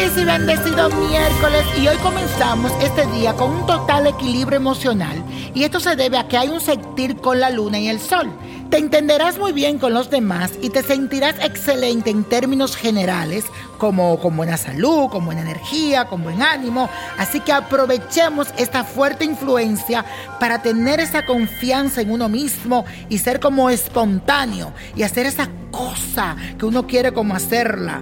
Feliz y bendecido miércoles y hoy comenzamos este día con un total equilibrio emocional y esto se debe a que hay un sentir con la luna y el sol. Te entenderás muy bien con los demás y te sentirás excelente en términos generales como con buena salud, con buena energía, con buen ánimo. Así que aprovechemos esta fuerte influencia para tener esa confianza en uno mismo y ser como espontáneo y hacer esa cosa que uno quiere como hacerla.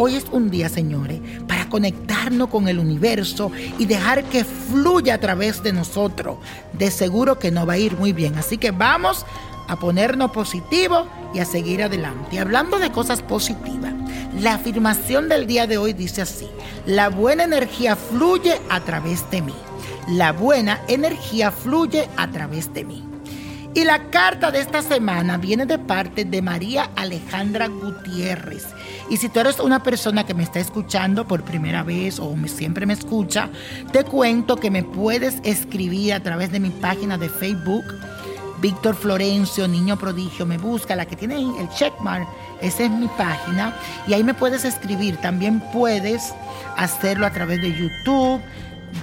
Hoy es un día, señores, para conectarnos con el universo y dejar que fluya a través de nosotros. De seguro que nos va a ir muy bien. Así que vamos a ponernos positivo y a seguir adelante. Hablando de cosas positivas, la afirmación del día de hoy dice así, la buena energía fluye a través de mí. La buena energía fluye a través de mí. Y la carta de esta semana viene de parte de María Alejandra Gutiérrez. Y si tú eres una persona que me está escuchando por primera vez o me, siempre me escucha, te cuento que me puedes escribir a través de mi página de Facebook, Víctor Florencio, Niño Prodigio, me busca, la que tiene el checkmark, esa es mi página. Y ahí me puedes escribir. También puedes hacerlo a través de YouTube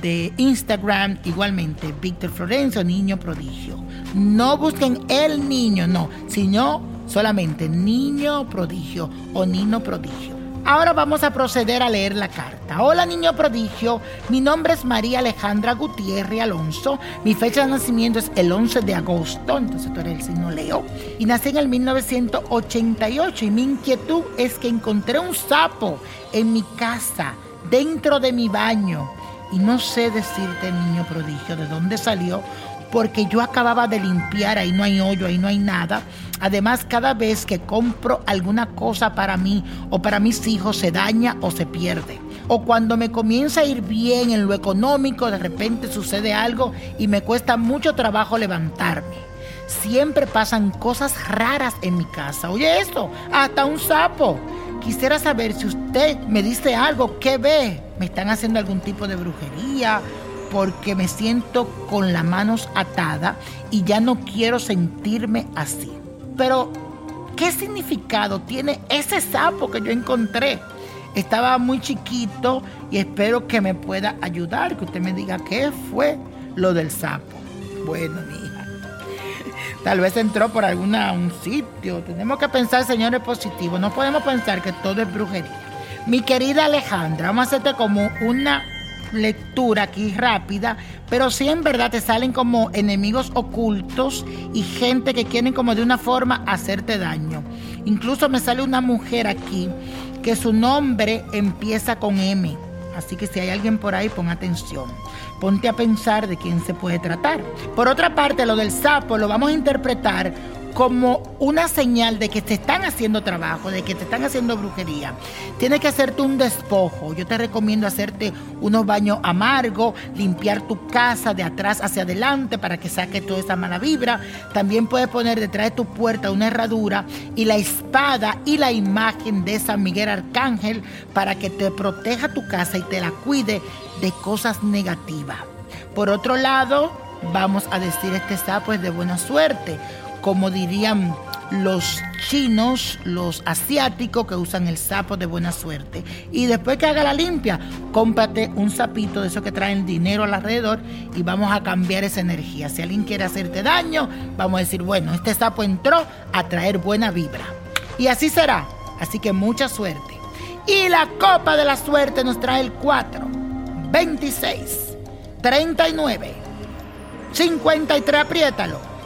de Instagram, igualmente, Víctor Florencio, Niño Prodigio. No busquen el niño, no, sino solamente Niño Prodigio o Niño Prodigio. Ahora vamos a proceder a leer la carta. Hola niño prodigio, mi nombre es María Alejandra Gutiérrez Alonso, mi fecha de nacimiento es el 11 de agosto, entonces tú eres el signo Leo, y nací en el 1988 y mi inquietud es que encontré un sapo en mi casa, dentro de mi baño y no sé decirte, niño prodigio, de dónde salió, porque yo acababa de limpiar, ahí no hay hoyo, ahí no hay nada. Además, cada vez que compro alguna cosa para mí o para mis hijos, se daña o se pierde. O cuando me comienza a ir bien en lo económico, de repente sucede algo y me cuesta mucho trabajo levantarme. Siempre pasan cosas raras en mi casa. Oye esto, hasta un sapo. Quisiera saber si usted me dice algo, ¿qué ve? ¿Me están haciendo algún tipo de brujería? Porque me siento con las manos atadas y ya no quiero sentirme así. Pero, ¿qué significado tiene ese sapo que yo encontré? Estaba muy chiquito y espero que me pueda ayudar, que usted me diga qué fue lo del sapo. Bueno, mi hija. Tal vez entró por alguna un sitio. Tenemos que pensar, señores, positivo. No podemos pensar que todo es brujería. Mi querida Alejandra, vamos a hacerte como una lectura aquí rápida, pero sí en verdad te salen como enemigos ocultos y gente que quieren como de una forma hacerte daño. Incluso me sale una mujer aquí que su nombre empieza con M. Así que si hay alguien por ahí, pon atención. Ponte a pensar de quién se puede tratar. Por otra parte, lo del sapo lo vamos a interpretar como una señal de que te están haciendo trabajo, de que te están haciendo brujería. Tienes que hacerte un despojo. Yo te recomiendo hacerte unos baños amargos, limpiar tu casa de atrás hacia adelante para que saque toda esa mala vibra. También puedes poner detrás de tu puerta una herradura y la espada y la imagen de San Miguel Arcángel para que te proteja tu casa y te la cuide de cosas negativas. Por otro lado, vamos a decir este sapo es de buena suerte como dirían los chinos, los asiáticos que usan el sapo de buena suerte. Y después que haga la limpia, cómprate un sapito de esos que traen dinero alrededor y vamos a cambiar esa energía. Si alguien quiere hacerte daño, vamos a decir, bueno, este sapo entró a traer buena vibra. Y así será. Así que mucha suerte. Y la copa de la suerte nos trae el 4, 26, 39, 53, apriétalo,